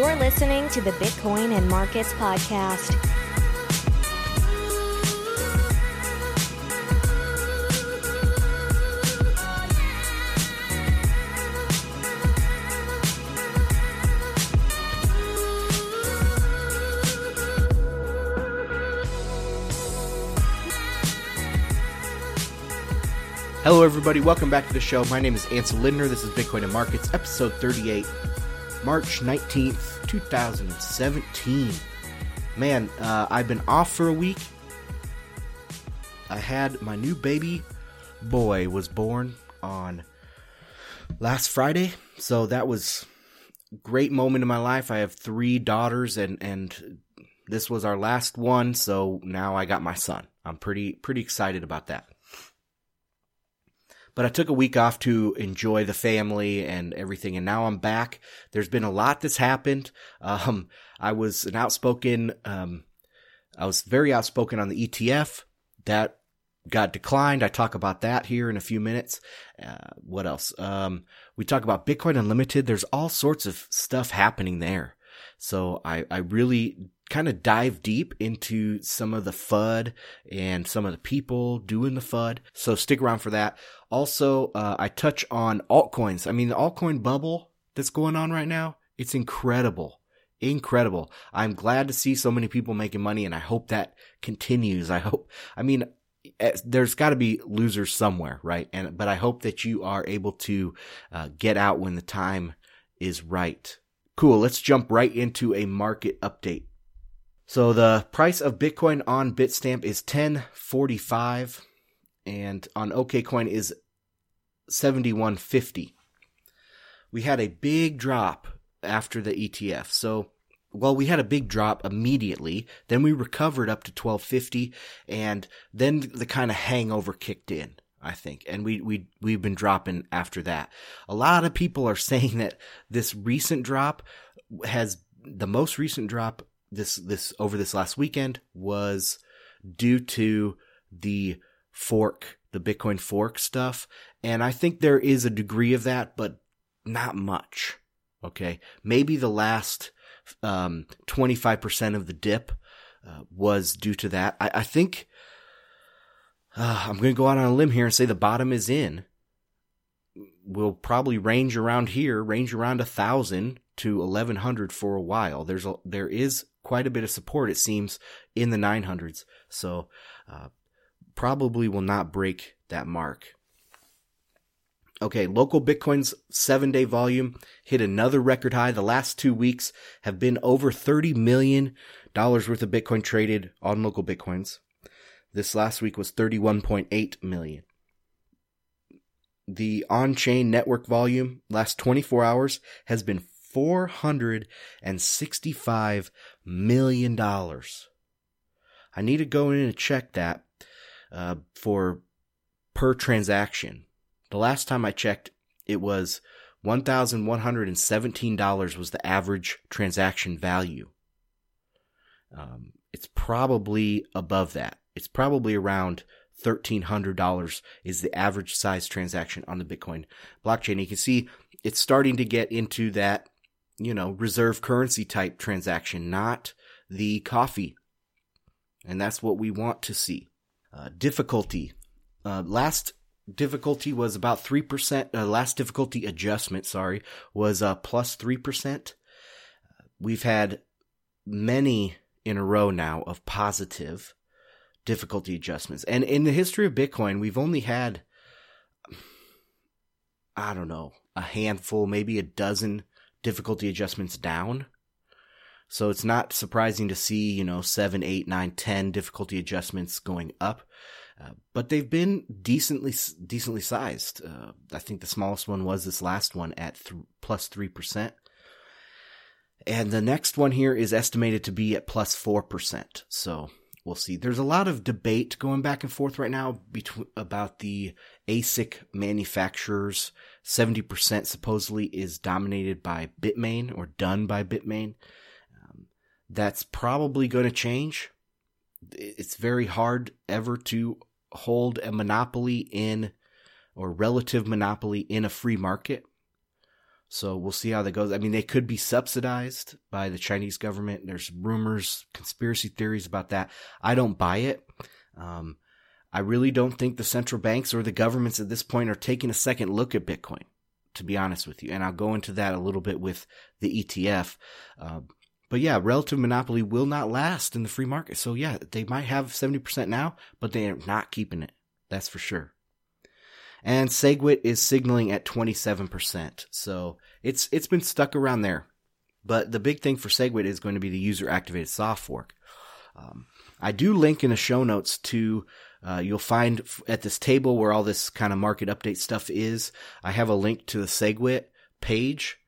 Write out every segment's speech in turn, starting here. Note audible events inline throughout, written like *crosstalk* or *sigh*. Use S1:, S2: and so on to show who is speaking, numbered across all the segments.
S1: You're listening to the Bitcoin and Markets Podcast.
S2: Hello, everybody. Welcome back to the show. My name is Ansel Lindner. This is Bitcoin and Markets, episode 38, March 19th, 2017. Man, uh, I've been off for a week. I had my new baby boy was born on last Friday, so that was great moment in my life. I have three daughters, and and this was our last one, so now I got my son. I'm pretty pretty excited about that but I took a week off to enjoy the family and everything. And now I'm back. There's been a lot that's happened. Um, I was an outspoken, um, I was very outspoken on the ETF that got declined. I talk about that here in a few minutes. Uh, what else? Um, we talk about Bitcoin Unlimited. There's all sorts of stuff happening there. So I, I really kind of dive deep into some of the FUD and some of the people doing the FUD. So stick around for that. Also, uh, I touch on altcoins. I mean, the altcoin bubble that's going on right now, it's incredible. Incredible. I'm glad to see so many people making money and I hope that continues. I hope, I mean, eh, there's got to be losers somewhere, right? And, but I hope that you are able to uh, get out when the time is right. Cool. Let's jump right into a market update. So the price of Bitcoin on Bitstamp is 1045 and on OKCoin is 7150. We had a big drop after the ETF. So, well, we had a big drop immediately. Then we recovered up to 1250 and then the kind of hangover kicked in. I think. And we, we, we've been dropping after that. A lot of people are *laughs* saying that this recent drop has the most recent drop this, this over this last weekend was due to the fork, the Bitcoin fork stuff. And I think there is a degree of that, but not much. Okay. Maybe the last, um, 25% of the dip, uh, was due to that. I, I think, uh, I'm going to go out on a limb here and say the bottom is in. We'll probably range around here, range around a thousand to 1100 for a while. There's a, there is quite a bit of support, it seems, in the 900s. So, uh, probably will not break that mark. Okay, LocalBitcoin's seven day volume hit another record high. The last two weeks have been over $30 million worth of Bitcoin traded on LocalBitcoins. This last week was 31.8 million. The on-chain network volume last 24 hours has been 465 million dollars. I need to go in and check that uh, for per transaction. The last time I checked, it was $1,117 was the average transaction value. Um, it's probably above that. It's probably around $1,300 is the average size transaction on the Bitcoin blockchain. You can see it's starting to get into that, you know, reserve currency type transaction, not the coffee. And that's what we want to see. Uh, difficulty. Uh, last difficulty was about 3%. Uh, last difficulty adjustment, sorry, was uh, plus 3%. We've had many in a row now of positive difficulty adjustments. And in the history of Bitcoin, we've only had, I don't know, a handful, maybe a dozen difficulty adjustments down. So it's not surprising to see, you know, seven, eight, nine, ten difficulty adjustments going up. Uh, but they've been decently, decently sized. Uh, I think the smallest one was this last one at th- plus 3%. And the next one here is estimated to be at plus 4%. So we'll see. There's a lot of debate going back and forth right now between, about the ASIC manufacturers. 70% supposedly is dominated by Bitmain or done by Bitmain that's probably going to change. It's very hard ever to hold a monopoly in or relative monopoly in a free market. So we'll see how that goes. I mean, they could be subsidized by the Chinese government. There's rumors, conspiracy theories about that. I don't buy it. Um, I really don't think the central banks or the governments at this point are taking a second look at Bitcoin, to be honest with you. And I'll go into that a little bit with the ETF. Uh, but yeah, relative monopoly will not last in the free market. So yeah, they might have 70% now, but they are not keeping it. That's for sure and SegWit is signaling at 27%. So it's it's been stuck around there. But the big thing for SegWit is going to be the user activated soft fork. Um, I do link in the show notes to uh, you'll find at this table where all this kind of market update stuff is. I have a link to the SegWit page.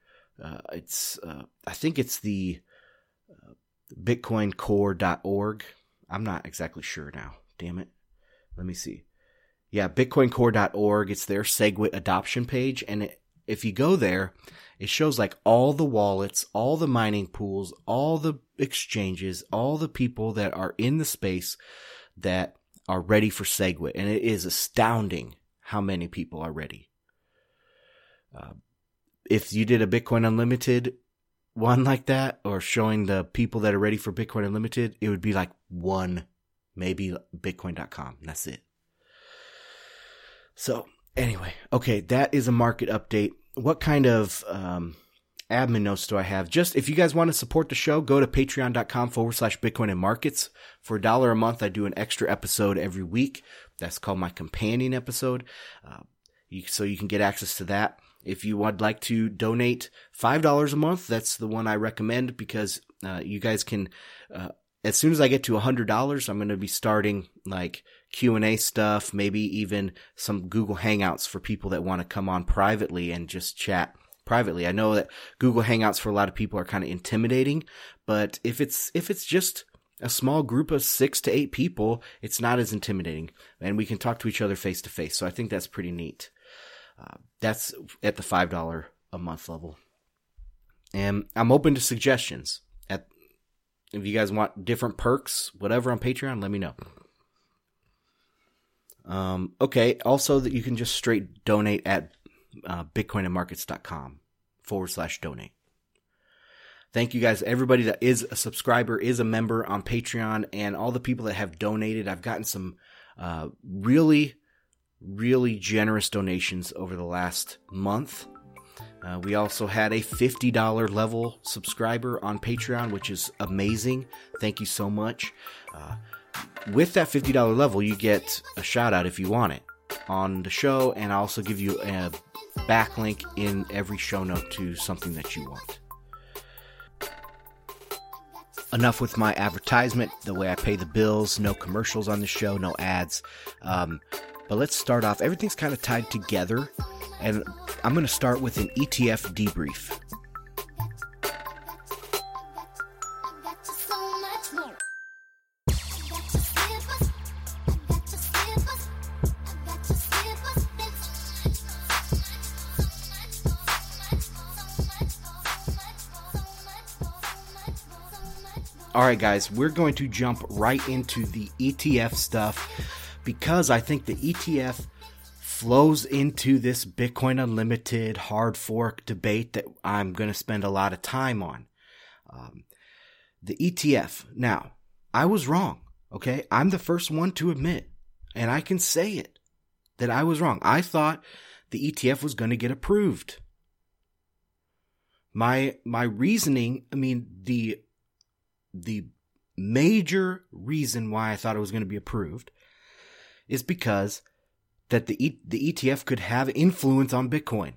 S2: Uh, it's uh, I think it's the uh, bitcoincore.org. I'm not exactly sure now. Damn it. Let me see yeah, bitcoincore.org. It's their SegWit adoption page. And it, if you go there, it shows like all the wallets, all the mining pools, all the exchanges, all the people that are in the space that are ready for SegWit. And it is astounding how many people are ready. Uh, if you did a Bitcoin Unlimited one like that, or showing the people that are ready for Bitcoin Unlimited, it would be like one, maybe Bitcoin.com. That's it. So anyway, okay, that is a market update. What kind of um, admin notes do I have? Just if you guys want to support the show, go to patreon.com forward slash Bitcoin and markets. For a dollar a month, I do an extra episode every week. That's called my companion episode. Uh, you, so you can get access to that. If you would like to donate $5 a month, that's the one I recommend because uh, you guys can, uh, as soon as I get to $100, I'm going to be starting like Q&A stuff, maybe even some Google Hangouts for people that want to come on privately and just chat privately. I know that Google Hangouts for a lot of people are kind of intimidating, but if it's if it's just a small group of 6 to 8 people, it's not as intimidating and we can talk to each other face to face. So I think that's pretty neat. Uh, that's at the $5 a month level. And I'm open to suggestions. At if you guys want different perks, whatever on Patreon, let me know. Um, okay. Also, that you can just straight donate at uh, bitcoinandmarkets.com forward slash donate. Thank you guys. Everybody that is a subscriber is a member on Patreon and all the people that have donated. I've gotten some, uh, really, really generous donations over the last month. Uh, we also had a $50 level subscriber on Patreon, which is amazing. Thank you so much. Uh, with that $50 level, you get a shout out if you want it on the show, and I also give you a backlink in every show note to something that you want. Enough with my advertisement, the way I pay the bills, no commercials on the show, no ads. Um, but let's start off. Everything's kind of tied together, and I'm going to start with an ETF debrief. All right, guys, we're going to jump right into the ETF stuff because I think the ETF flows into this Bitcoin Unlimited hard fork debate that I'm going to spend a lot of time on. Um, the ETF. Now, I was wrong. Okay. I'm the first one to admit, and I can say it, that I was wrong. I thought the ETF was going to get approved. My, my reasoning, I mean, the the major reason why I thought it was going to be approved is because that the e- the ETF could have influence on Bitcoin.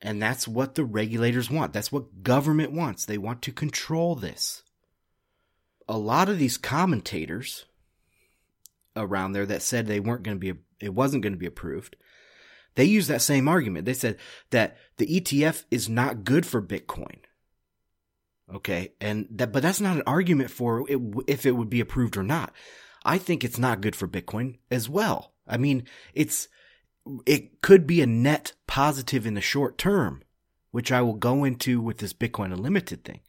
S2: And that's what the regulators want. That's what government wants. They want to control this. A lot of these commentators around there that said they weren't going to be it wasn't going to be approved. They used that same argument. They said that the ETF is not good for Bitcoin. Okay. And that, but that's not an argument for it, if it would be approved or not. I think it's not good for Bitcoin as well. I mean, it's, it could be a net positive in the short term, which I will go into with this Bitcoin Unlimited thing.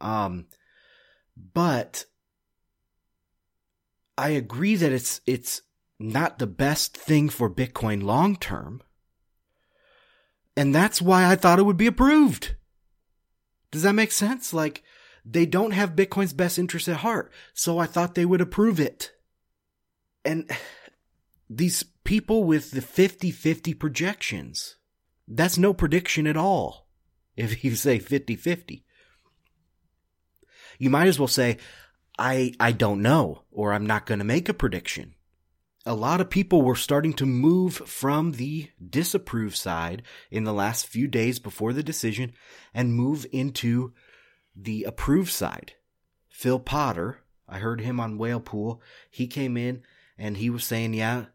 S2: Um, but I agree that it's, it's not the best thing for Bitcoin long term. And that's why I thought it would be approved. Does that make sense? Like, they don't have Bitcoin's best interest at heart. So I thought they would approve it. And *sighs* these people with the 50-50 projections, that's no prediction at all. *laughs* If you say 50-50. You might as well say, I, I don't know, or I'm not going to make a prediction. A lot of people were starting to move from the disapprove side in the last few days before the decision and move into the approve side. Phil Potter, I heard him on Whale Pool. He came in and he was saying, yeah,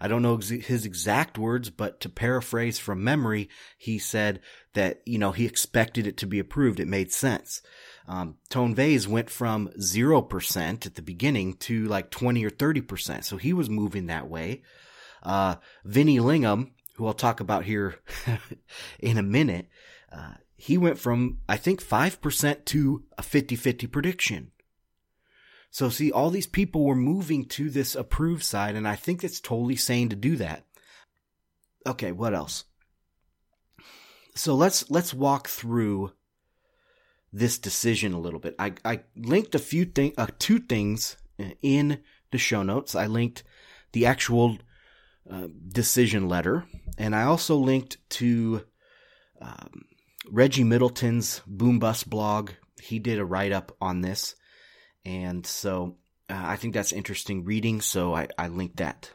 S2: I don't know his exact words, but to paraphrase from memory, he said that, you know, he expected it to be approved. It made sense. Um, Tone Vays went from 0% at the beginning to like 20 or 30%. So he was moving that way. Uh, Vinny Lingham, who I'll talk about here *laughs* in a minute, uh, he went from, I think, 5% to a 50-50 prediction. So see, all these people were moving to this approved side, and I think it's totally sane to do that. Okay, what else? So let's let's walk through this decision a little bit. I, I linked a few thing, uh, two things in the show notes. I linked the actual uh, decision letter, and I also linked to um, Reggie Middleton's Boom Bust blog. He did a write up on this. And so uh, I think that's interesting reading. So I, I linked that.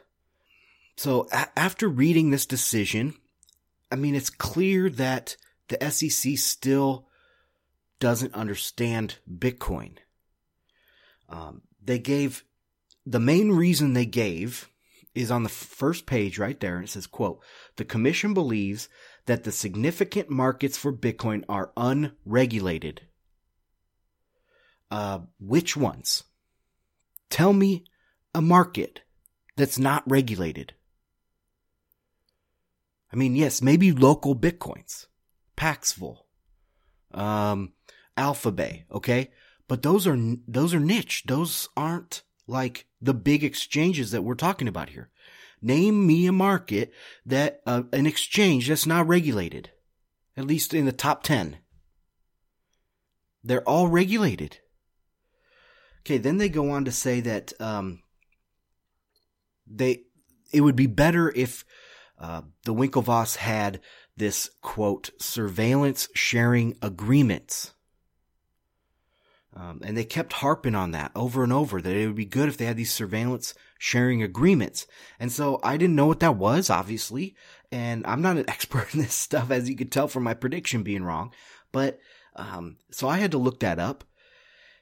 S2: So a- after reading this decision, I mean, it's clear that the SEC still doesn't understand Bitcoin. Um, they gave the main reason they gave is on the first page right there. And it says, quote, the commission believes that the significant markets for Bitcoin are unregulated. Uh, which ones? Tell me a market that's not regulated. I mean, yes, maybe LocalBitcoins, Paxful, um, Alphabay, okay? But those are, those are niche. Those aren't like the big exchanges that we're talking about here. Name me a market that, uh, an exchange that's not regulated. At least in the top 10. They're all regulated. Okay, then they go on to say that um, they it would be better if uh, the Winklevoss had this quote surveillance sharing agreements. Um, and they kept harping on that over and over that it would be good if they had these surveillance sharing agreements. And so I didn't know what that was, obviously. And I'm not an *laughs* expert in this stuff, as you could tell from my prediction being wrong. But, um, so I had to look that up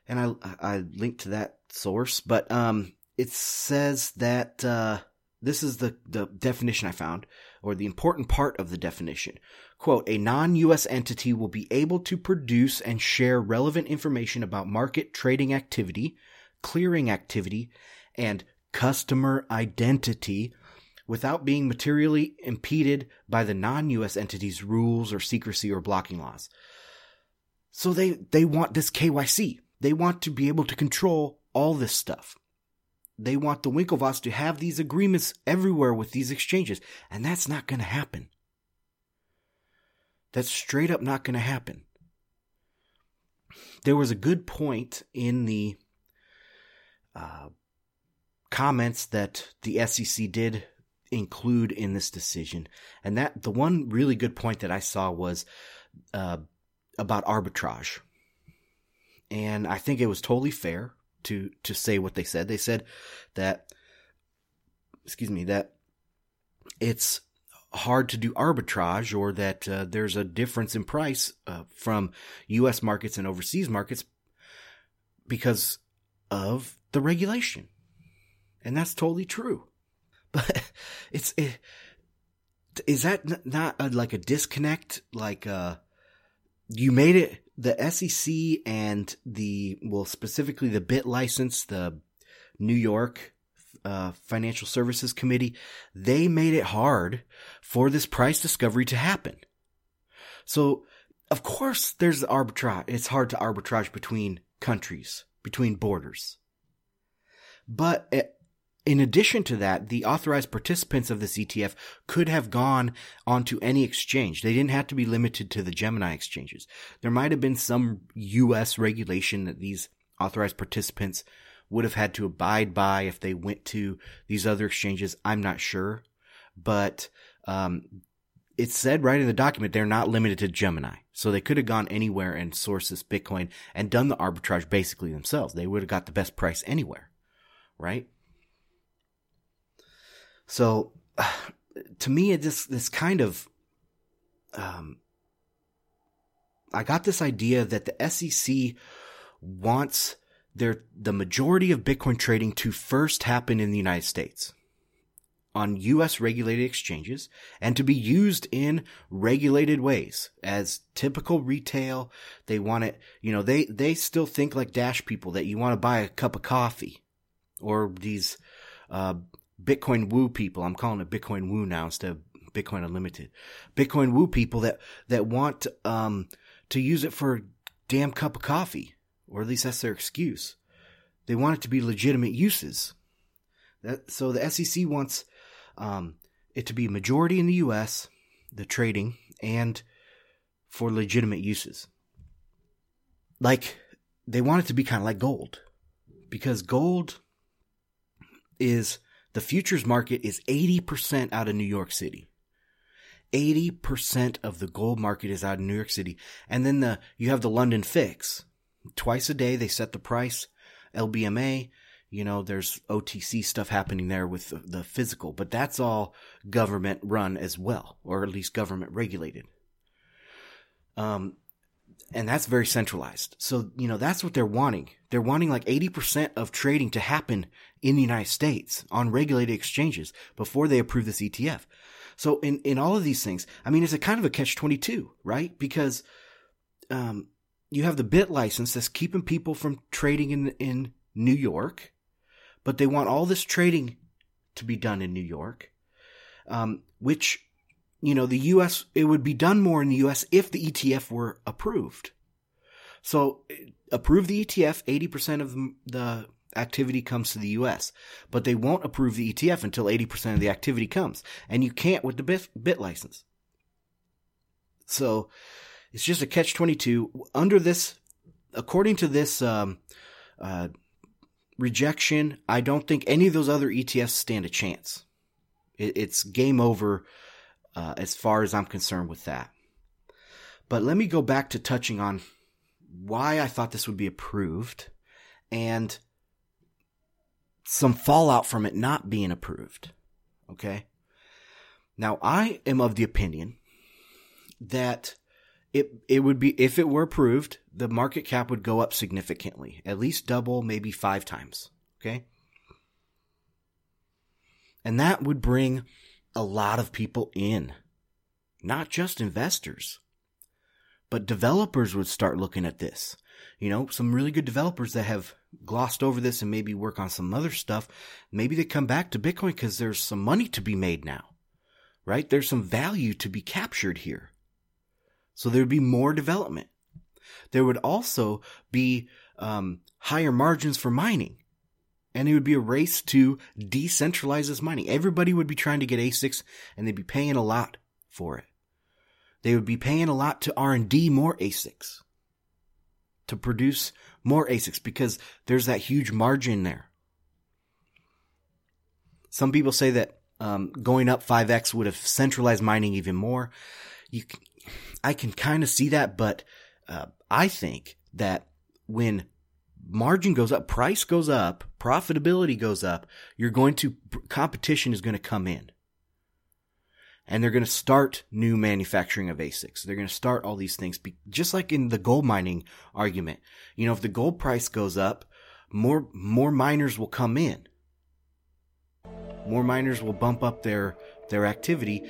S2: and I I linked to that source, but um, it says that uh, this is the the definition I found, or the important part of the definition. Quote: A non-U.S. entity will be able to produce and share relevant information about market trading activity, clearing activity, and customer identity without being materially impeded by the non-US entity's rules or secrecy or blocking laws. So they, they want this KYC. They want to be able to control all this stuff. They want the Winklevoss to have these agreements everywhere with these exchanges, and that's not going to happen. That's straight up not going to happen. There was a good point in the uh, comments that the SEC did include in this decision, and that the one really good point that I saw was uh, about arbitrage and I think it was totally fair to to say what they said. They said that excuse me that it's hard to do arbitrage or that uh, there's a difference in price uh, from US markets and overseas markets because of the regulation. And that's totally true. *laughs* But it's it, is that not a, like a disconnect like uh you made it the SEC and the well specifically the BitLicense, the New York uh, Financial Services Committee, they made it hard for this price discovery to happen. So of course there's arbitrage. It's hard to arbitrage between countries, between borders. But in addition to that, the authorized participants of this ETF could have gone onto any exchange. They didn't have to be limited to the Gemini exchanges. There might have been some US regulation that these authorized participants would have had to abide by if they went to these other exchanges. I'm not sure, but um, it said right in the document they're not limited to Gemini. So they could have gone anywhere and sourced this Bitcoin and done the arbitrage basically themselves. They would have got the best price anywhere, right? So, *sighs* to me, it just this kind of, um, I got this idea that the SEC wants their the majority of Bitcoin trading to first happen in the United States on US regulated exchanges and to be used in regulated ways as typical retail. They want it, you know, they, they still think like Dash people that you want to buy a cup of coffee or these, uh, Bitcoin Woo people. I'm calling it Bitcoin Woo now instead of Bitcoin Unlimited. Bitcoin Woo people that, that want, um, to use it for a damn cup of coffee, or at least that's their excuse. They want it to be legitimate uses. That, so the SEC wants, um, it to be majority in the U.S., the trading, and for legitimate uses. Like, they want it to be kind of like gold. Because gold is the futures market is 80% out of New York City. 80% of the gold market is out of New York City. And then the, you have the London fix. Twice a day they set the price. LBMA, you know, there's OTC stuff happening there with the, the physical, but that's all government run as well, or at least government regulated. Um, and that's very centralized. So, you know, that's what they're wanting. They're wanting like 80% of trading to happen in the United States on regulated exchanges before they approve this ETF. So in, in all of these things, I mean, it's a kind of a catch 22, right? Because, um, you have the BitLicense that's keeping people from trading in, in New York, but they want all this trading to be done in New York, um, which you know, the US, it would be done more in the US if the ETF were approved. So approve the ETF, 80% of the activity comes to the US, but they won't approve the ETF until 80% of the activity comes. And you can't with the bit, license. So it's just a catch 22 under this, according to this, um, uh, rejection, I don't think any of those other ETFs stand a chance. It, it's game over uh, as far as I'm concerned with that. But let me go back to touching on why I thought this would be approved and some fallout from it not being approved. Okay. Now I am of the opinion that it, it would be, if it were approved, the market cap would go up significantly, at least double, maybe five times. Okay. And that would bring a lot of people in. Not just investors, but developers would start looking at this. You know, some really good developers that have glossed over this and maybe work on some other stuff. Maybe they come back to Bitcoin because there's some money to be made now, right? There's some value to be captured here. So there'd be more development. There would also be um, higher margins for mining and it would be a race to decentralize this mining. Everybody would be trying to get ASICs and they'd be paying a lot for it. They would be paying a lot to R&D more ASICs to produce more ASICs because there's that huge margin there. Some people say that um, going up 5x would have centralized mining even more. You, I can kind of see that, but uh, I think that when margin goes up, price goes up, profitability goes up, you're going to, competition is going to come in. And they're going to start new manufacturing of ASICs. They're going to start all these things, just like in the gold mining argument. You know, if the gold price goes up, more, more miners will come in. More miners will bump up their, their activity.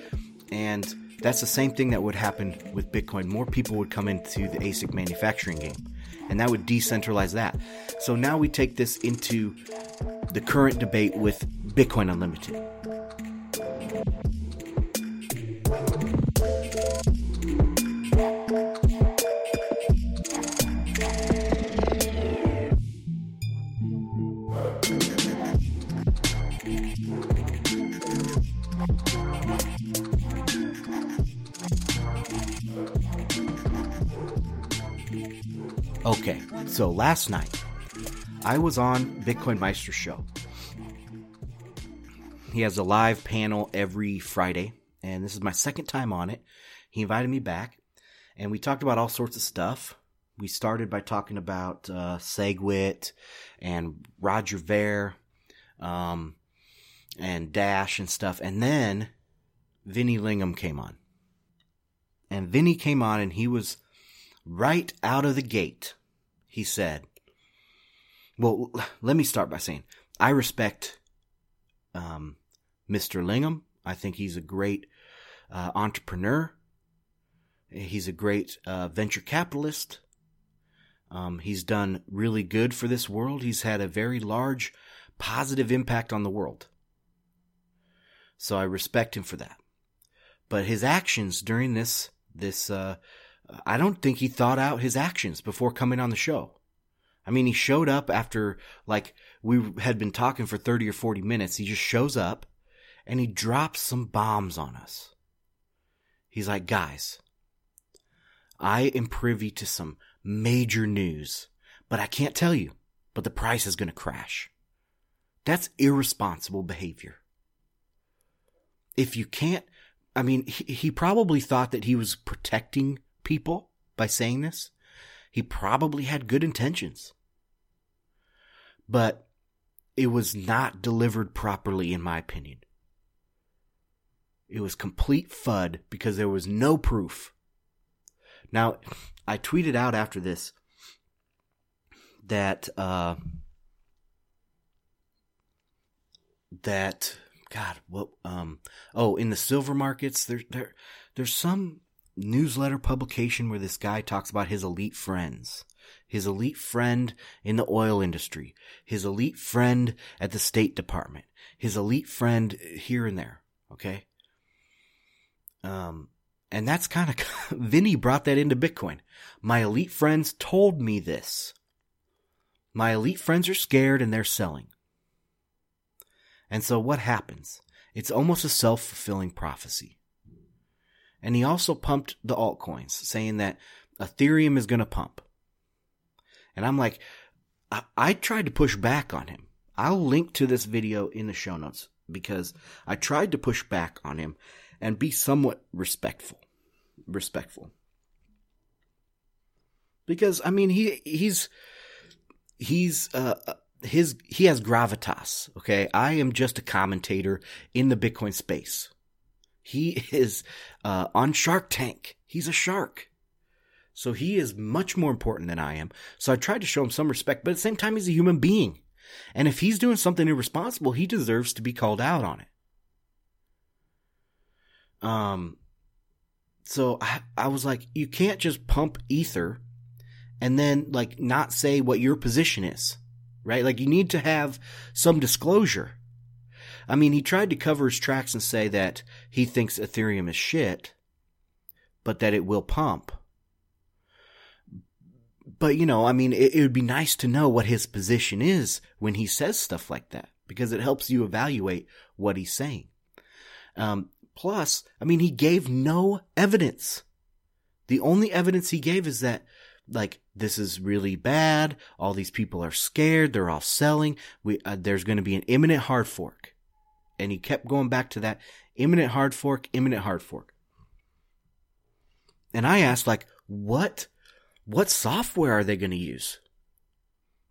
S2: And that's the same thing that would happen with Bitcoin. More people would come into the ASIC manufacturing game and that would decentralize that. So now we take this into the current debate with Bitcoin Unlimited. So last night I was on Bitcoin Meister show. He has a live panel every Friday, and this is my second time on it. He invited me back, and we talked about all sorts of stuff. We started by talking about uh, SegWit and Roger Ver, um, and Dash and stuff, and then Vinny Lingham came on. And Vinny came on, and he was right out of the gate. He said, well, let me start by saying I respect um, Mr. Lingham. I think he's a great uh, entrepreneur. He's a great uh, venture capitalist. Um, he's done really good for this world. He's had a very large positive impact on the world. So I respect him for that. But his actions during this, this, uh, I don't think he thought out his actions before coming on the show. I mean, he showed up after like we had been talking for 30 or 40 minutes. He just shows up and he drops some bombs on us. He's like, guys, I am privy to some major news, but I can't tell you, but the price is going to crash. That's irresponsible behavior. If you can't, I mean, he, he probably thought that he was protecting people by saying this. He probably had good intentions. But it was not delivered properly, in my opinion. It was complete FUD because there was no proof. Now, I tweeted out after this that, uh, that, God, what, um, oh, in the silver markets, there, there, there's some newsletter publication where this guy talks about his elite friends. His elite friend in the oil industry. His elite friend at the State Department. His elite friend here and there. Okay? Um, and that's kind of, *laughs* Vinny brought that into Bitcoin. My elite friends told me this. My elite friends are scared and they're selling. And so what happens? It's almost a self-fulfilling prophecy. And he also pumped the altcoins, saying that Ethereum is going to pump. And I'm like, I-, I tried to push back on him. I'll link to this video in the show notes because I tried to push back on him and be somewhat respectful. Respectful. Because I mean he he's he's uh his he has gravitas, okay? I am just a commentator in the Bitcoin space. He *laughs* is uh, on Shark Tank. He's a shark. So he is much more important than I am. So I tried to show him some respect, but at the same time, he's a human being. And if he's doing something irresponsible, he deserves to be called out on it. Um, so I, I was like, you can't just pump ether and then like not say what your position is, right? Like you need to have some disclosure. I mean, he tried to cover his tracks and say that he thinks Ethereum is shit, but that it will pump. But, you know, I mean, it, it would be nice to know what his position is when he says stuff like that because it helps you evaluate what he's saying. Um, plus, I mean, he gave no evidence. The only evidence he gave is that, like, this is really bad. All these people are scared. They're all selling. We, uh, there's going to be an imminent hard fork and he kept going back to that imminent hard fork, imminent hard fork. And I asked, like, what, what software are they going to use?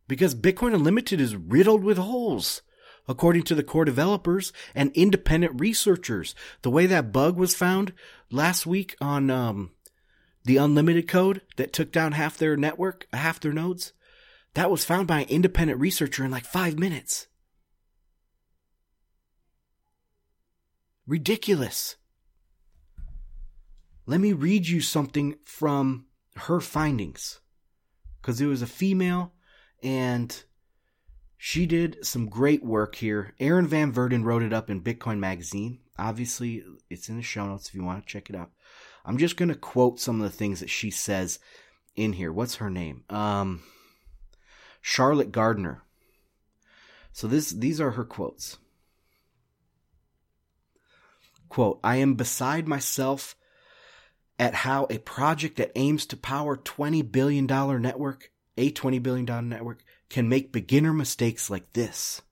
S2: Because Bitcoin Unlimited is riddled with holes, according to the core developers and independent researchers. The way that bug was found last week on um, the Unlimited code that took down half their network, half their nodes, that was found by an independent researcher in like five minutes. Ridiculous. Let me read you something from her findings. Because it was a female and she did some great work here. Aaron van Wirdum wrote it up in Bitcoin Magazine. Obviously, it's in the show notes if you want to check it out. I'm just going to quote some of the things that she says in here. What's her name? Um, Charlotte Gardner. So this these are her quotes. Quote, I am beside myself at how a project that aims to power $20 billion network, a $20 billion network, can make beginner mistakes like this.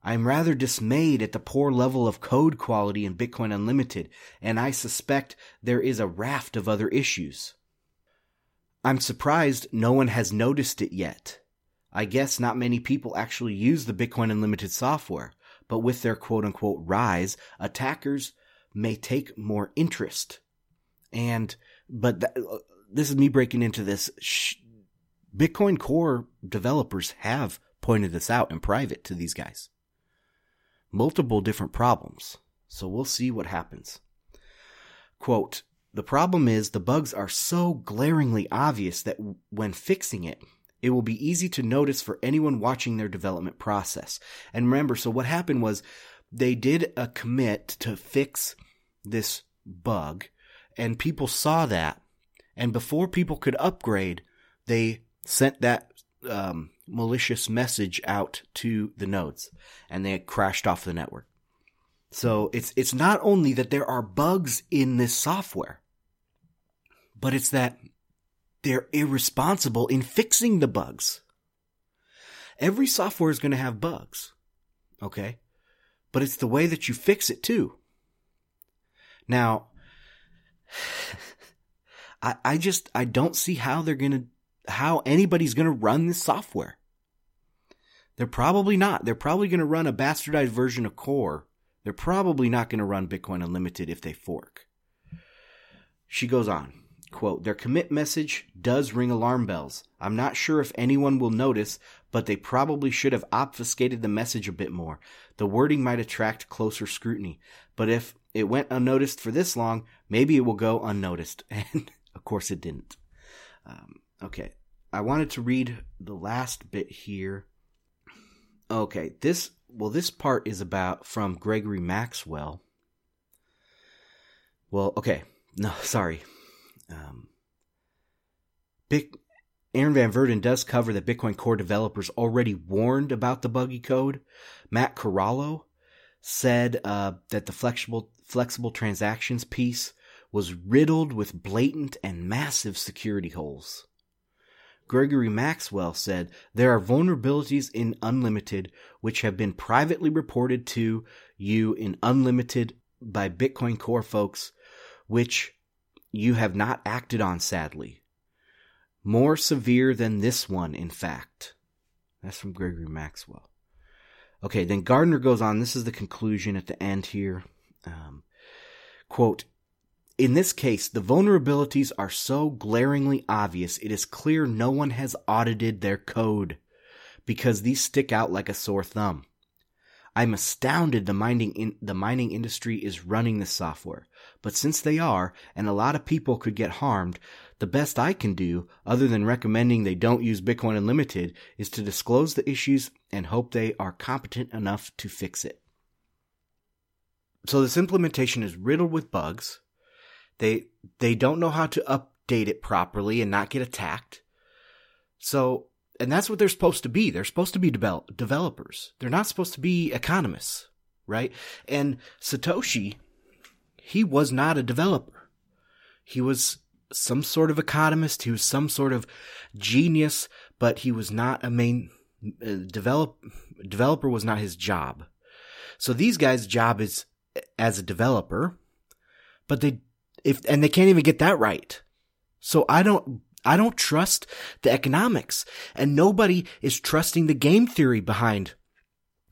S2: I am rather dismayed at the poor level of code quality in Bitcoin Unlimited, and I suspect there is a raft of other issues. I'm surprised no one has noticed it yet. I guess not many people actually use the Bitcoin Unlimited software, but with their quote unquote rise, attackers may take more interest. And, but th- uh, this is me breaking into this. Bitcoin Core developers have pointed this out in private to these guys multiple different problems. So we'll see what happens. Quote, the problem is the bugs are so glaringly obvious that when fixing it, it will be easy to notice for anyone watching their development process. And remember, so what happened was they did a commit to fix this bug and people saw that. And before people could upgrade, they sent that um, malicious message out to the nodes and they crashed off the network. So it's, it's not only that there are bugs in this software, but it's that they're irresponsible in fixing the bugs. Every software is going to have bugs. Okay. But it's the way that you fix it too. Now, *sighs* I, I just, I don't see how they're going to how anybody's going to run this software. They're probably not. They're probably going to run a bastardized version of Core. They're probably not going to run Bitcoin Unlimited if they fork. She goes on, quote, their commit message does ring alarm bells. I'm not sure if anyone will notice, but they probably should have obfuscated the message a bit more. The wording might attract closer scrutiny, but if it went unnoticed for this long, maybe it will go unnoticed. *laughs* And of course it didn't. Um, Okay. I wanted to read the last bit here. Okay, this well this part is about from Gregory Maxwell. Well, okay. No, *laughs* sorry. Um Aaron van Wirdum does cover that Bitcoin Core developers already warned about the buggy code. Matt Corallo said uh, that the flexible flexible transactions piece was riddled with blatant and massive security holes. Gregory Maxwell said there are vulnerabilities in Unlimited which have been privately reported to you in Unlimited by Bitcoin Core folks, which you have not acted on, sadly. More severe than this one, in fact. That's from Gregory Maxwell. Okay, then Gardner goes on. This is the conclusion at the end here. Um, quote, in this case, the vulnerabilities are so glaringly obvious it is clear no one has audited their code because these stick out like a sore thumb. I'm astounded the mining in, the mining industry is running this software. But since they are, and a lot of people could get harmed, the best I can do, other than recommending they don't use Bitcoin Unlimited, is to disclose the issues and hope they are competent enough to fix it. So this implementation is riddled with bugs. They they don't know how to update it properly and not get attacked. So, and that's what they're supposed to be. They're supposed to be develop, developers. They're not supposed to be economists, right? And Satoshi, he was not a developer. He was some sort of economist. He was some sort of genius, but he was not a main uh, develop developer was not his job. So these guys' job is as a developer, but they if, and they can't even get that right. So I don't, I don't trust the economics and nobody is trusting the game theory behind,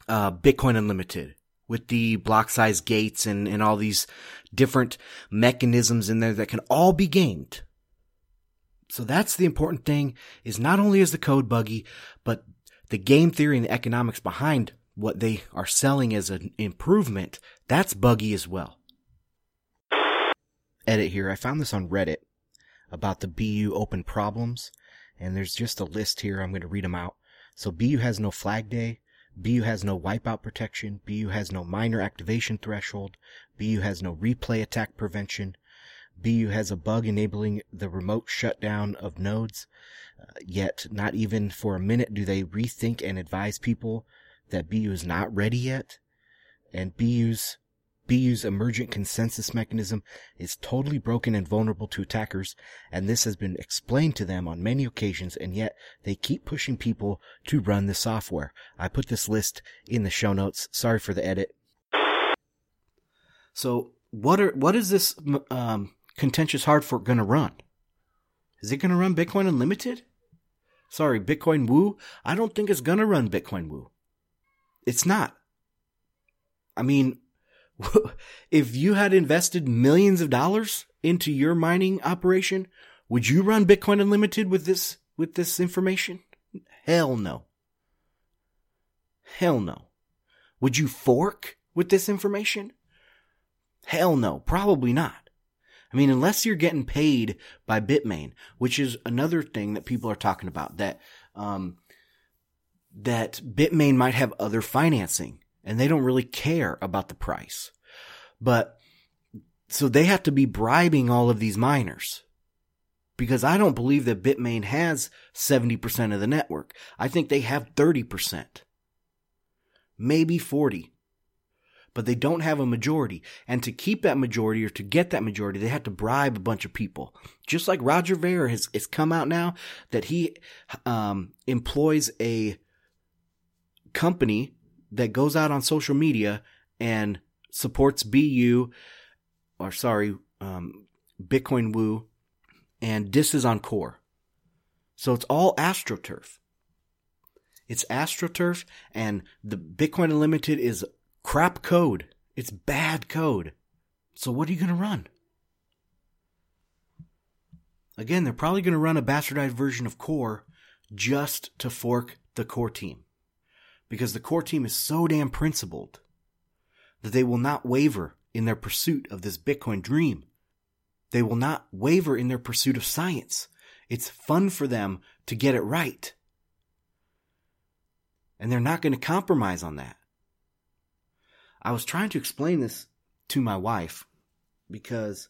S2: uh, Bitcoin Unlimited with the block size gates and, and all these different mechanisms in there that can all be gamed. So that's the important thing is not only is the code buggy, but the game theory and the economics behind what they are selling as an improvement, that's buggy as well edit here. I found this on Reddit about the BU open problems, and there's just a list here. I'm going to read them out. So BU has no flag day. BU has no wipeout protection. BU has no miner activation threshold. BU has no replay attack prevention. BU has a bug enabling the remote shutdown of nodes. Uh, yet, not even for a minute do they rethink and advise people that BU is not ready yet. And BU's BU's emergent consensus mechanism is totally broken and vulnerable to attackers, and this has been explained to them on many occasions, and yet they keep pushing people to run the software. I put this list in the show notes. Sorry for the edit. So, what are what is this um, contentious hard fork going to run? Is it going to run Bitcoin Unlimited? Sorry, Bitcoin Woo. I don't think it's going to run Bitcoin Woo. It's not. I mean, *laughs* if you had invested millions of dollars into your mining operation, would you run Bitcoin Unlimited with this with this information? Hell no. Hell no. Would you fork with this information? Hell no, probably not. I mean, unless you're getting paid by Bitmain, which is another thing that people are talking about that um, that Bitmain might have other financing and they don't really care about the price. But so they have to be bribing all of these miners because I don't believe that Bitmain has 70% of the network. I think they have 30%, maybe 40, but they don't have a majority. And to keep that majority or to get that majority, they have to bribe a bunch of people. Just like Roger Ver has, has come out now that he um, employs a company that goes out on social media and supports BU, or sorry, um, Bitcoin Woo, and disses on Core. So it's all AstroTurf. It's AstroTurf, and the Bitcoin Unlimited is crap code. It's bad code. So what are you going to run? Again, they're probably going to run a bastardized version of Core just to fork the core team because the core team is so damn principled that they will not waver in their pursuit of this Bitcoin dream. They will not waver in their pursuit of science. It's fun for them to get it right. And they're not going to compromise on that. I was trying to explain this to my wife because,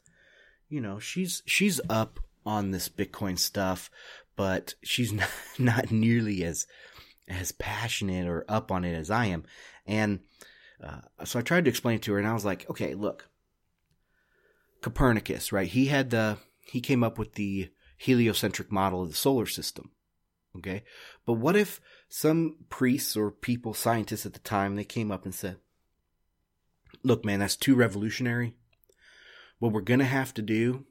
S2: you know, she's, she's up on this Bitcoin stuff, but she's *laughs* not, not nearly as as passionate or up on it as I am. And uh, so I tried to explain it to her, and I was like, okay, look, Copernicus, right? He had the he came up with the heliocentric model of the solar system. Okay, but what if some priests or people, scientists at the time, they came up and said, "Look, man, that's too revolutionary. What we're gonna have to do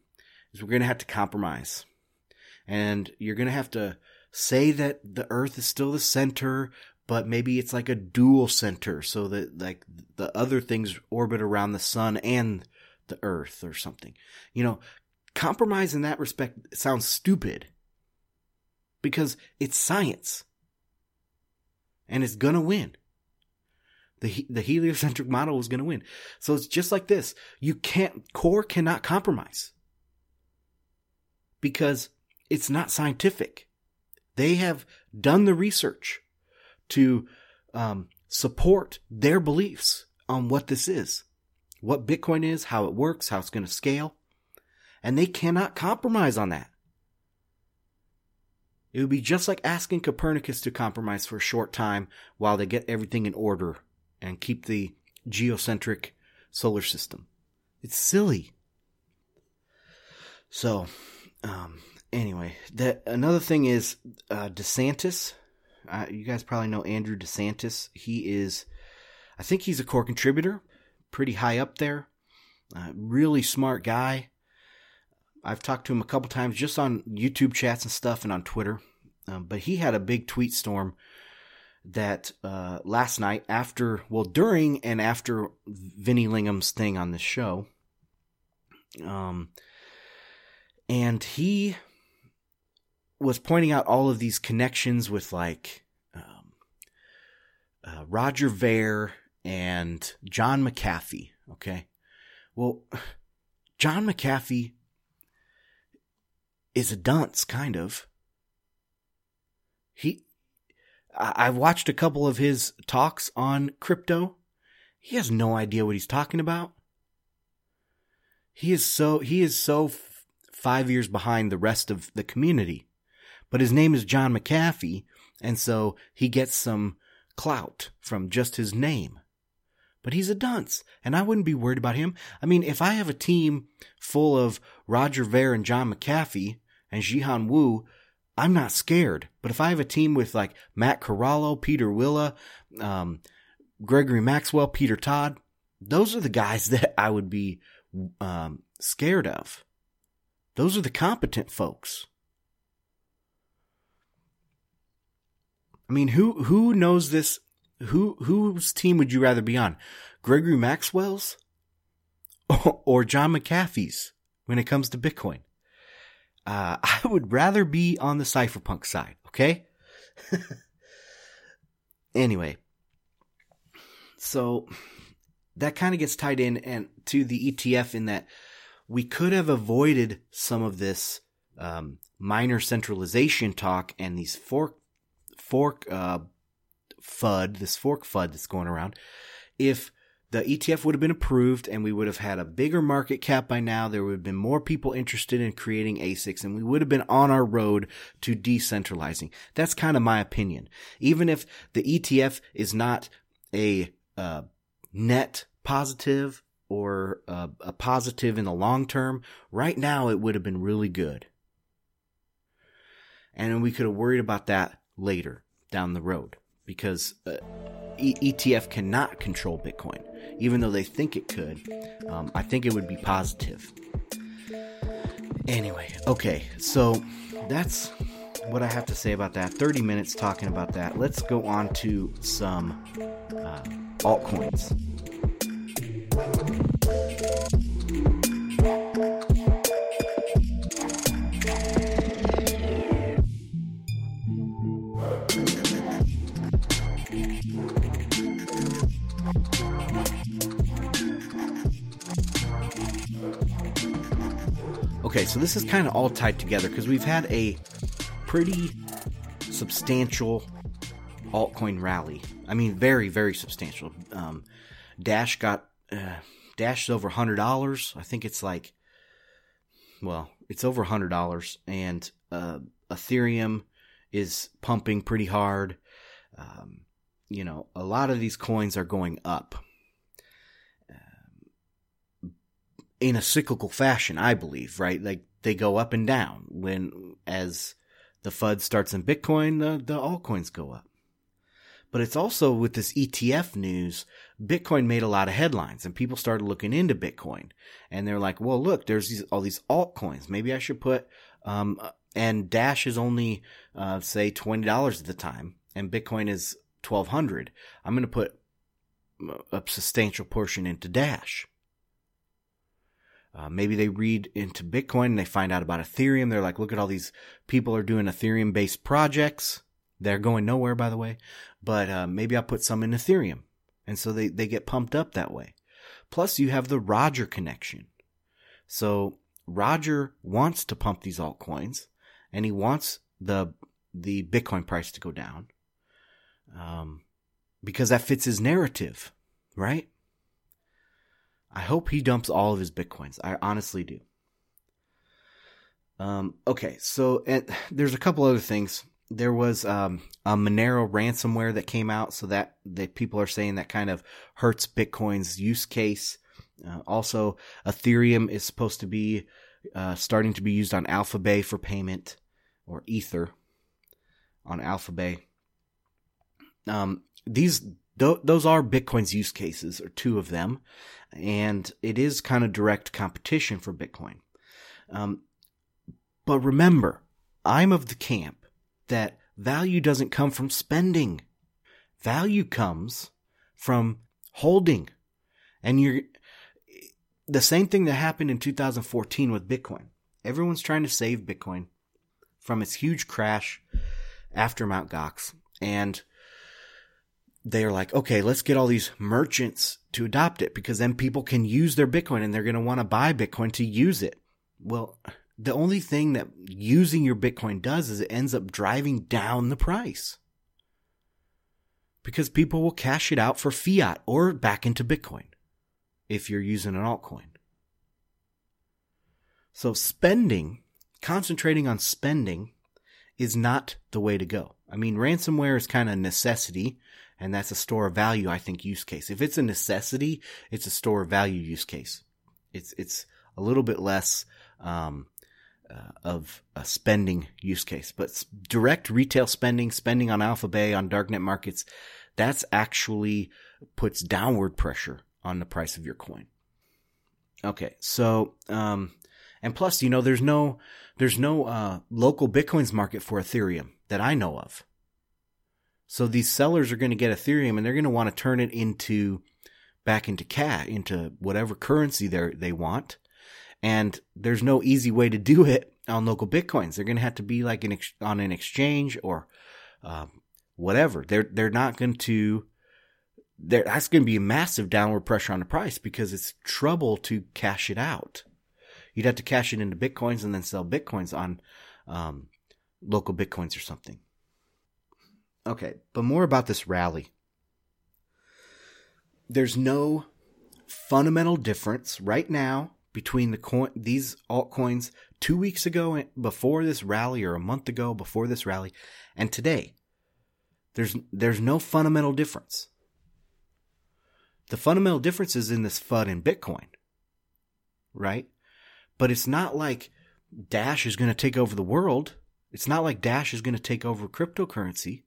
S2: is we're gonna have to compromise, and you're gonna have to." Say that the earth is still the center, but maybe it's like a dual center so that like the other things orbit around the sun and the earth or something. You know, compromise in that respect sounds stupid because it's science and it's going to win. The, the heliocentric model is going to win. So it's just like this. You can't, core cannot compromise because it's not scientific. They have done the research to um, support their beliefs on what this is, what Bitcoin is, how it works, how it's going to scale. And they cannot compromise on that. It would be just like asking Copernicus to compromise for a short time while they get everything in order and keep the geocentric solar system. It's silly. So, um, anyway, that another thing is uh, DeSantis. Uh, you guys probably know Andrew DeSantis. He is, I think he's a core contributor, pretty high up there. Uh, really smart guy. I've talked to him a couple times just on YouTube chats and stuff and on Twitter. Um, but he had a big tweet storm that uh, last night after, well, during and after Vinny Lingham's thing on the show. Um, and he was pointing out all of these connections with like um, uh, Roger Ver and John McAfee. Okay, well, John McAfee is a dunce, kind of. He, I, I've watched a couple of his talks on crypto. He has no idea what he's talking about. He is so he is so f- five years behind the rest of the community but his name is John McAfee, and so he gets some clout from just his name. but he's a dunce, and I wouldn't be worried about him. I mean, if I have a team full of Roger Ver and John McAfee and Jihan Wu, I'm not scared. But if I have a team with like Matt Corallo, Pieter Wuille, um, Gregory Maxwell, Peter Todd, those are the guys *laughs* that I would be um, scared of. Those are the competent folks. I mean, who who knows this? Who whose team would you rather be on? Gregory Maxwell's or, or John McAfee's when it comes to Bitcoin? Uh, *laughs* I would rather be on the cypherpunk side. Okay. *laughs* anyway, so that kind of gets tied in and to the ETF in that we could have avoided some of this um, miner centralization talk and these fork fork uh, FUD, this fork FUD that's going around, if the ETF would have been approved and we would have had a bigger market cap by now. There would have been more people interested in creating ASICs and we would have been on our road to decentralizing. That's kind of my opinion. Even if the ETF is not a uh, net positive or uh, a positive in the long term, right now it would have been really good. And we could have worried about that later down the road because uh, e- ETF cannot control Bitcoin, even though they think it could. Um, I think it would be positive. Anyway, okay, so that's what I have to say about that. 30 minutes talking about that. Let's go on to some uh, altcoins. So this is kind of all tied together because we've had a pretty substantial altcoin rally. I mean, very, very substantial. Um, Dash got uh, Dash is over hundred dollars. I think it's like, well, it's over hundred dollars, and uh, Ethereum is pumping pretty hard. Um, you know, a lot of these coins are going up in a cyclical fashion, I believe, right? Like they go up and down when as the FUD starts in Bitcoin, the, the altcoins go up. But it's also with this ETF news, Bitcoin made a lot of headlines and people started looking into Bitcoin and they're like, well, look, there's these, all these altcoins. Maybe I should put, um, and Dash is only, uh, say $20 at the time and Bitcoin is 1200. I'm going to put a substantial portion into Dash. Uh, maybe they read into Bitcoin and they find out about Ethereum. They're like, look at all these people are doing Ethereum based projects. They're going nowhere, by the way. But uh, maybe I'll put some in Ethereum. And so they, they get pumped up that way. Plus, you have the Roger connection. So Roger wants to pump these altcoins and he wants the the Bitcoin price to go down. Um, because that fits his narrative, right? I hope he dumps all of his bitcoins. I honestly do. Um, okay, so and there's a couple other things. There was um, a Monero ransomware that came out, so that that people are saying that kind of hurts Bitcoin's use case. Uh, also, Ethereum is supposed to be uh, starting to be used on Alphabay for payment, or Ether on Alphabay. Um, these th- those are Bitcoin's use cases, or two of them, and it is kind of direct competition for Bitcoin. Um, but remember, I'm of the camp that value doesn't come from spending. Value comes from holding. And you're, the same thing that happened in 2014 with Bitcoin. Everyone's trying to save Bitcoin from its huge crash after Mt. Gox. And they're like, okay, let's get all these merchants to adopt it because then people can use their Bitcoin and they're going to want to buy Bitcoin to use it. Well, the only thing that using your Bitcoin does is it ends up driving down the price because people will cash it out for fiat or back into Bitcoin if you're using an altcoin. So spending, concentrating on spending is not the way to go. I mean, ransomware is kind of a necessity And that's a store of value, I think, use case. If it's a necessity, it's a store of value use case. It's, it's a little bit less, um, uh, of a spending use case, but direct retail spending, spending on Alpha Bay, on darknet markets, that's actually puts downward pressure on the price of your coin. Okay. So, um, and plus, you know, there's no, there's no, uh, LocalBitcoins market for Ethereum that I know of. So these sellers are going to get Ethereum and they're going to want to turn it into, back into cat, into whatever currency they they want. And there's no easy way to do it on LocalBitcoins. They're going to have to be like an ex- on an exchange or, um, whatever. They're, they're not going to, that's going to be a massive downward pressure on the price because it's trouble to cash it out. You'd have to cash it into bitcoins and then sell bitcoins on um, LocalBitcoins or something. Okay, but more about this rally. There's no fundamental difference right now between the coin these altcoins two weeks ago before this rally or a month ago before this rally and today. There's there's no fundamental difference. The fundamental difference is in this FUD in Bitcoin. Right? But it's not like Dash is going to take over the world. It's not like Dash is going to take over cryptocurrency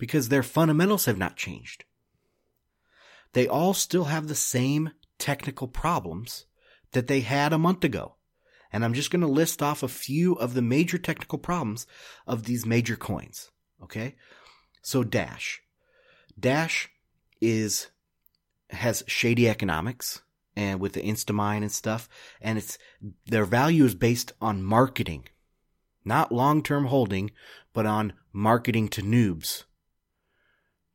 S2: because their fundamentals have not changed. They all still have the same technical problems that they had a month ago. And I'm just going to list off a few of the major technical problems of these major coins. Okay. So Dash. Dash is has shady economics and with the Instamine and stuff. And it's, their value is based on marketing, not long-term holding, but on marketing to noobs.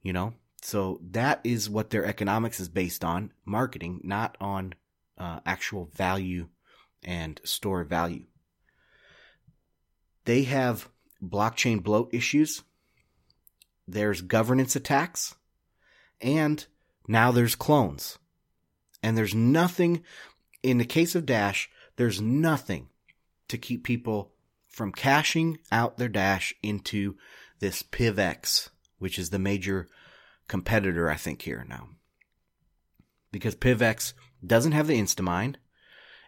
S2: You know? So that is what their economics is based on, marketing, not on uh, actual value and store value. They have blockchain bloat issues. There's governance attacks and now there's clones. And there's nothing, in the case of Dash, there's nothing to keep people from cashing out their Dash into this PivX, which is the major competitor, I think, here now. Because PivX doesn't have the Instamine.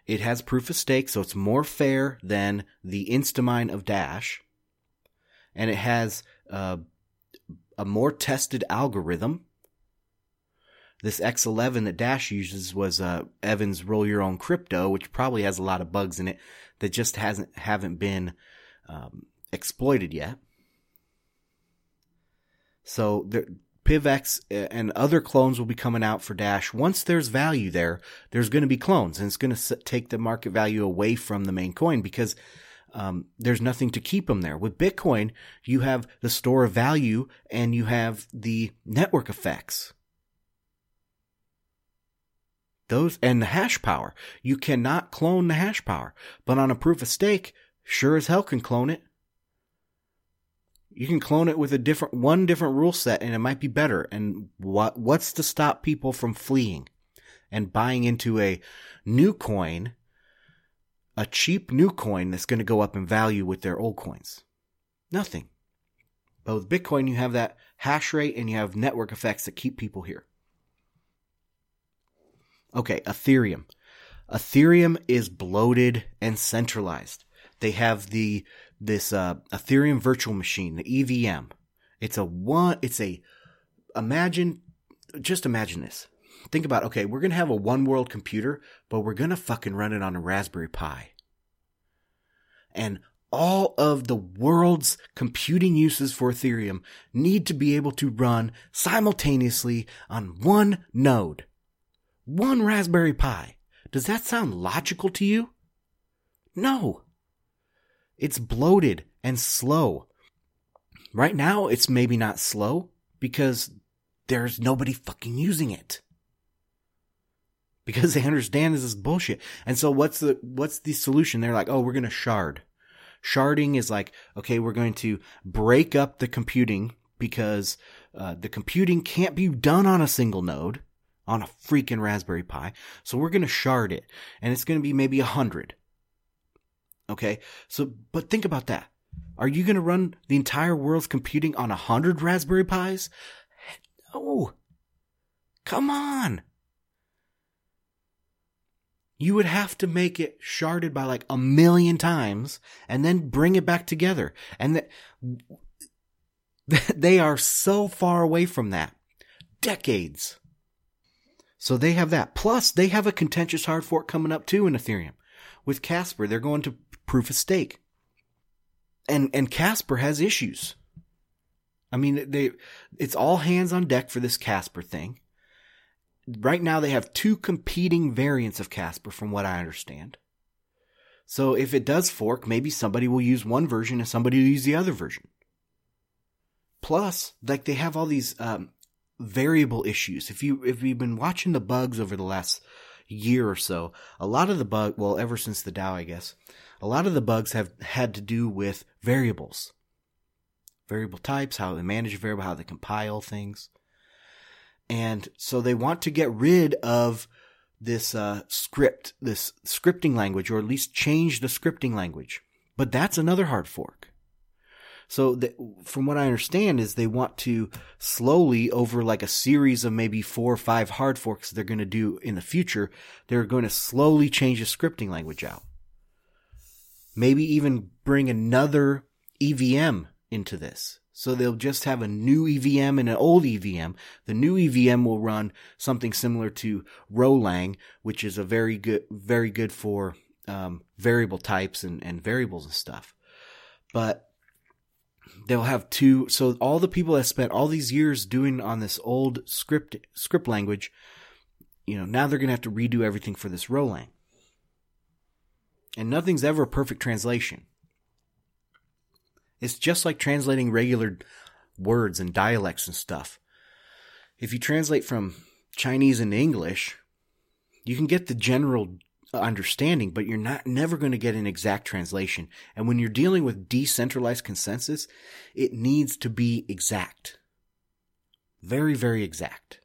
S2: It has proof of stake, so it's more fair than the Instamine of Dash. And it has uh, a more tested algorithm this X11 that Dash uses was uh, Evans Roll Your Own Crypto, which probably has a lot of bugs in it that just hasn't haven't been um, exploited yet. So PivX uh, and other clones will be coming out for Dash. Once there's value there, there's going to be clones, and it's going to take the market value away from the main coin because um, there's nothing to keep them there. With Bitcoin, you have the store of value and you have the network effects. Those and the hash power. You cannot clone the hash power, but on a proof of stake, sure as hell can clone it. You can clone it with a different one different rule set and it might be better. And what what's to stop people from fleeing and buying into a new coin, a cheap new coin that's going to go up in value with their old coins? Nothing. But with Bitcoin, you have that hash rate and you have network effects that keep people here. Okay, Ethereum. Ethereum is bloated and centralized. They have the this uh, Ethereum virtual machine, the EVM. It's a one. It's a imagine. Just imagine this. Think about okay, we're gonna have a one world computer, but we're gonna fucking run it on a Raspberry Pi. And all of the world's computing uses for Ethereum need to be able to run simultaneously on one node one Raspberry Pi. Does that sound logical to you? No. It's bloated and slow. Right now, it's maybe not slow because there's nobody fucking using it. Because *laughs* they understand this is bullshit. And so what's the, what's the solution? They're like, oh, we're going to shard. Sharding is like, okay, we're going to break up the computing because uh, the computing can't be done on a single node on a freaking Raspberry Pi. So we're going to shard it and it's going to be maybe a hundred. Okay. So, but think about that. Are you going to run the entire world's computing on a hundred Raspberry Pis? No. Come on. You would have to make it sharded by like a million times and then bring it back together. And that *laughs* they are so far away from that. Decades. So they have that. Plus, they have a contentious hard fork coming up too in Ethereum. With Casper, they're going to proof of stake. And, and Casper has issues. I mean, they, it's all hands on deck for this Casper thing. Right now they have two competing variants of Casper from what I understand. So if it does fork, maybe somebody will use one version and somebody will use the other version. Plus, like they have all these um, variable issues. If you if you've been watching the bugs over the last year or so, a lot of the bug, well, ever since the DAO, I guess, a lot of the bugs have had to do with variables, variable types, how they manage a variable, how they compile things, and so they want to get rid of this uh, script, this scripting language, or at least change the scripting language. But that's another hard fork. So the, from what I understand is they want to slowly over like a series of maybe four or five hard forks they're going to do in the future, they're going to slowly change the scripting language out. Maybe even bring another EVM into this. So they'll just have a new EVM and an old EVM. The new EVM will run something similar to Rholang, which is a very good, very good for um, variable types and, and variables and stuff. But they'll have two. So all the people that spent all these years doing on this old script script language, you know, now they're going to have to redo everything for this Rholang. And nothing's ever a perfect translation. It's just like translating regular words and dialects and stuff. If you translate from Chinese into English, you can get the general understanding, but you're not never going to get an exact translation. And when you're dealing with decentralized consensus, it needs to be exact. Very, very exact.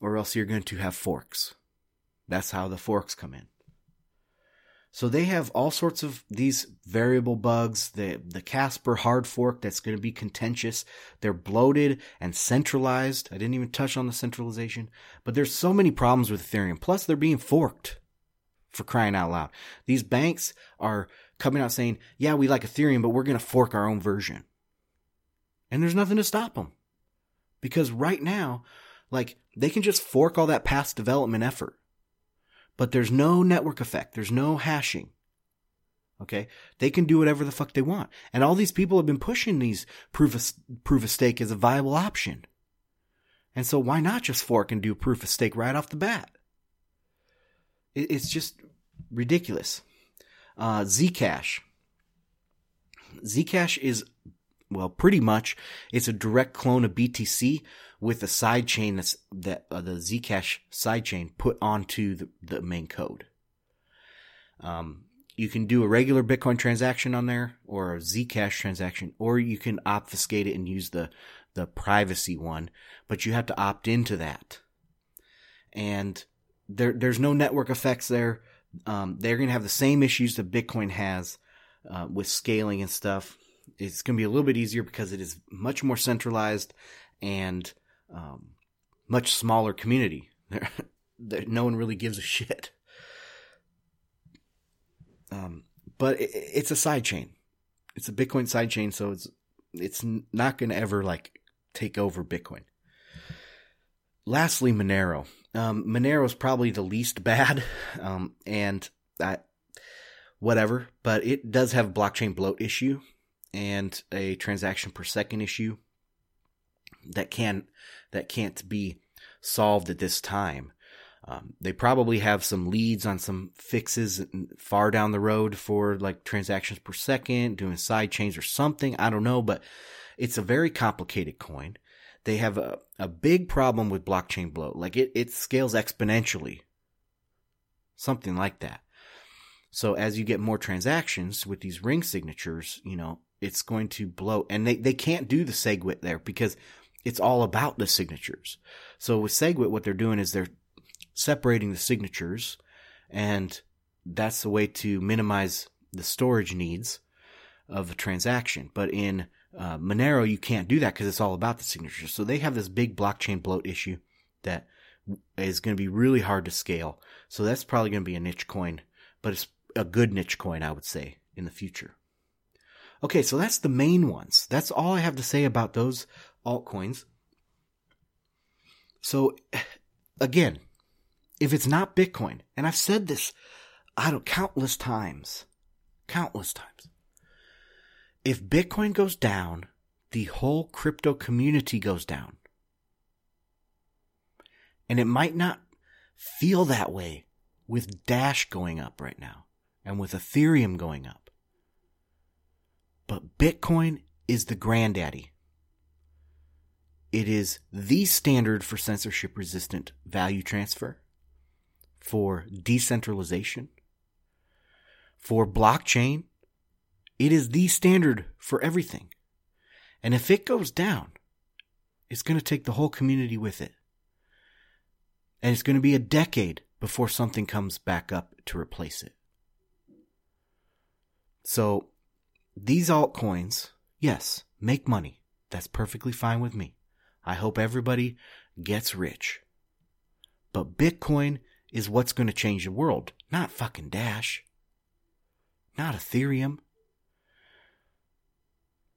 S2: Or else you're going to have forks. That's how the forks come in. So they have all sorts of these variable bugs. The the Casper hard fork that's going to be contentious. They're bloated and centralized. I didn't even touch on the centralization, but there's so many problems with Ethereum. Plus, they're being forked for crying out loud. These banks are coming out saying, yeah, we like Ethereum, but we're going to fork our own version. And there's nothing to stop them. Because right now, like, they can just fork all that past development effort. But there's no network effect. There's no hashing. Okay. They can do whatever the fuck they want. And all these people have been pushing these proof of, proof of stake as a viable option. And so why not just fork and do proof of stake right off the bat? It's just ridiculous. Uh, Zcash. Zcash is, well, pretty much, it's a direct clone of BTC with a sidechain that's, that, uh, the Zcash sidechain put onto the, the main code. Um, you can do a regular Bitcoin transaction on there or a Zcash transaction, or you can obfuscate it and use the, the privacy one, but you have to opt into that. And there, there's no network effects there. Um, they're going to have the same issues that Bitcoin has uh, with scaling and stuff. It's going to be a little bit easier because it is much more centralized and um, much smaller community. *laughs* no one really gives a shit. Um, but it, it's a side chain. It's a Bitcoin side chain, so it's it's not going to ever like take over Bitcoin. Lastly, Monero. Um, Monero is probably the least *laughs* bad, um, and that whatever, but it does have blockchain bloat issue and a transaction per second issue that can that can't be solved at this time. Um, they probably have some leads on some fixes far down the road for like transactions per second, doing side chains or something. I don't know, but it's a very complicated coin they have a, a big problem with blockchain bloat. Like it, it scales exponentially. Something like that. So as you get more transactions with these ring signatures, you know, it's going to bloat. And they, they can't do the SegWit there because it's all about the signatures. So with SegWit, what they're doing is they're separating the signatures and that's the way to minimize the storage needs of a transaction. But in Uh, Monero, you can't do that because it's all about the signatures. So they have this big blockchain bloat issue that is going to be really hard to scale. So that's probably going to be a niche coin, but it's a good niche coin, I would say, in the future. Okay, so that's the main ones. That's all I have to say about those altcoins. So again, if it's not Bitcoin, and I've said this, I don't countless times, countless times. If Bitcoin goes down, the whole crypto community goes down. And it might not feel that way with Dash going up right now and with Ethereum going up. But Bitcoin is the granddaddy. It is the standard for censorship resistant value transfer, for decentralization, for blockchain. It is the standard for everything. And if it goes down, it's going to take the whole community with it. And it's going to be a decade before something comes back up to replace it. So these altcoins, yes, make money. That's perfectly fine with me. I hope everybody gets rich. But Bitcoin is what's going to change the world, not fucking Dash. Not Ethereum.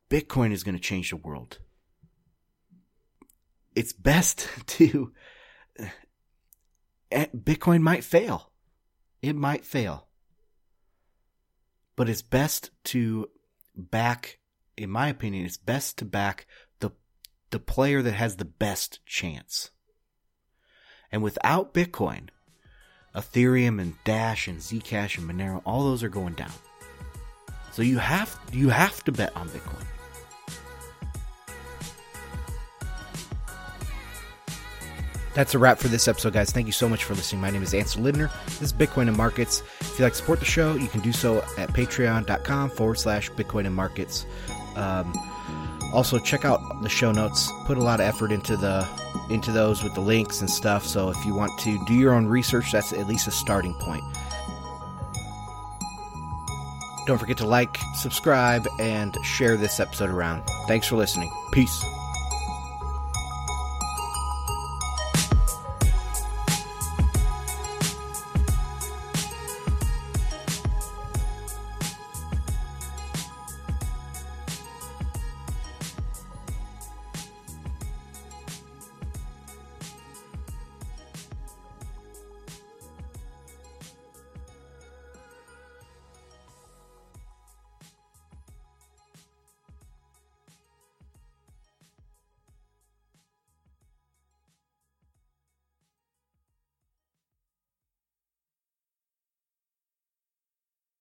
S2: Bitcoin is going to change the world. It's best *laughs* to. Eh, Bitcoin might fail. It might fail. But it's best to back, in my opinion, it's best to back the, player that has the best chance. And without Bitcoin, Ethereum and Dash and Zcash and Monero, all those are going down. So you have you have to bet on Bitcoin. That's a wrap for this episode, guys. Thank you so much for listening. My name is Ansel Lindner. This is Bitcoin and Markets. If you'd like to support the show, you can do so at patreon.com forward slash Bitcoin and Markets. Um, also, check out the show notes. Put a lot of effort into the into those with the links and stuff. So if you want to do your own research, that's at least a starting point. Don't forget to like, subscribe, and share this episode around. Thanks for listening. Peace.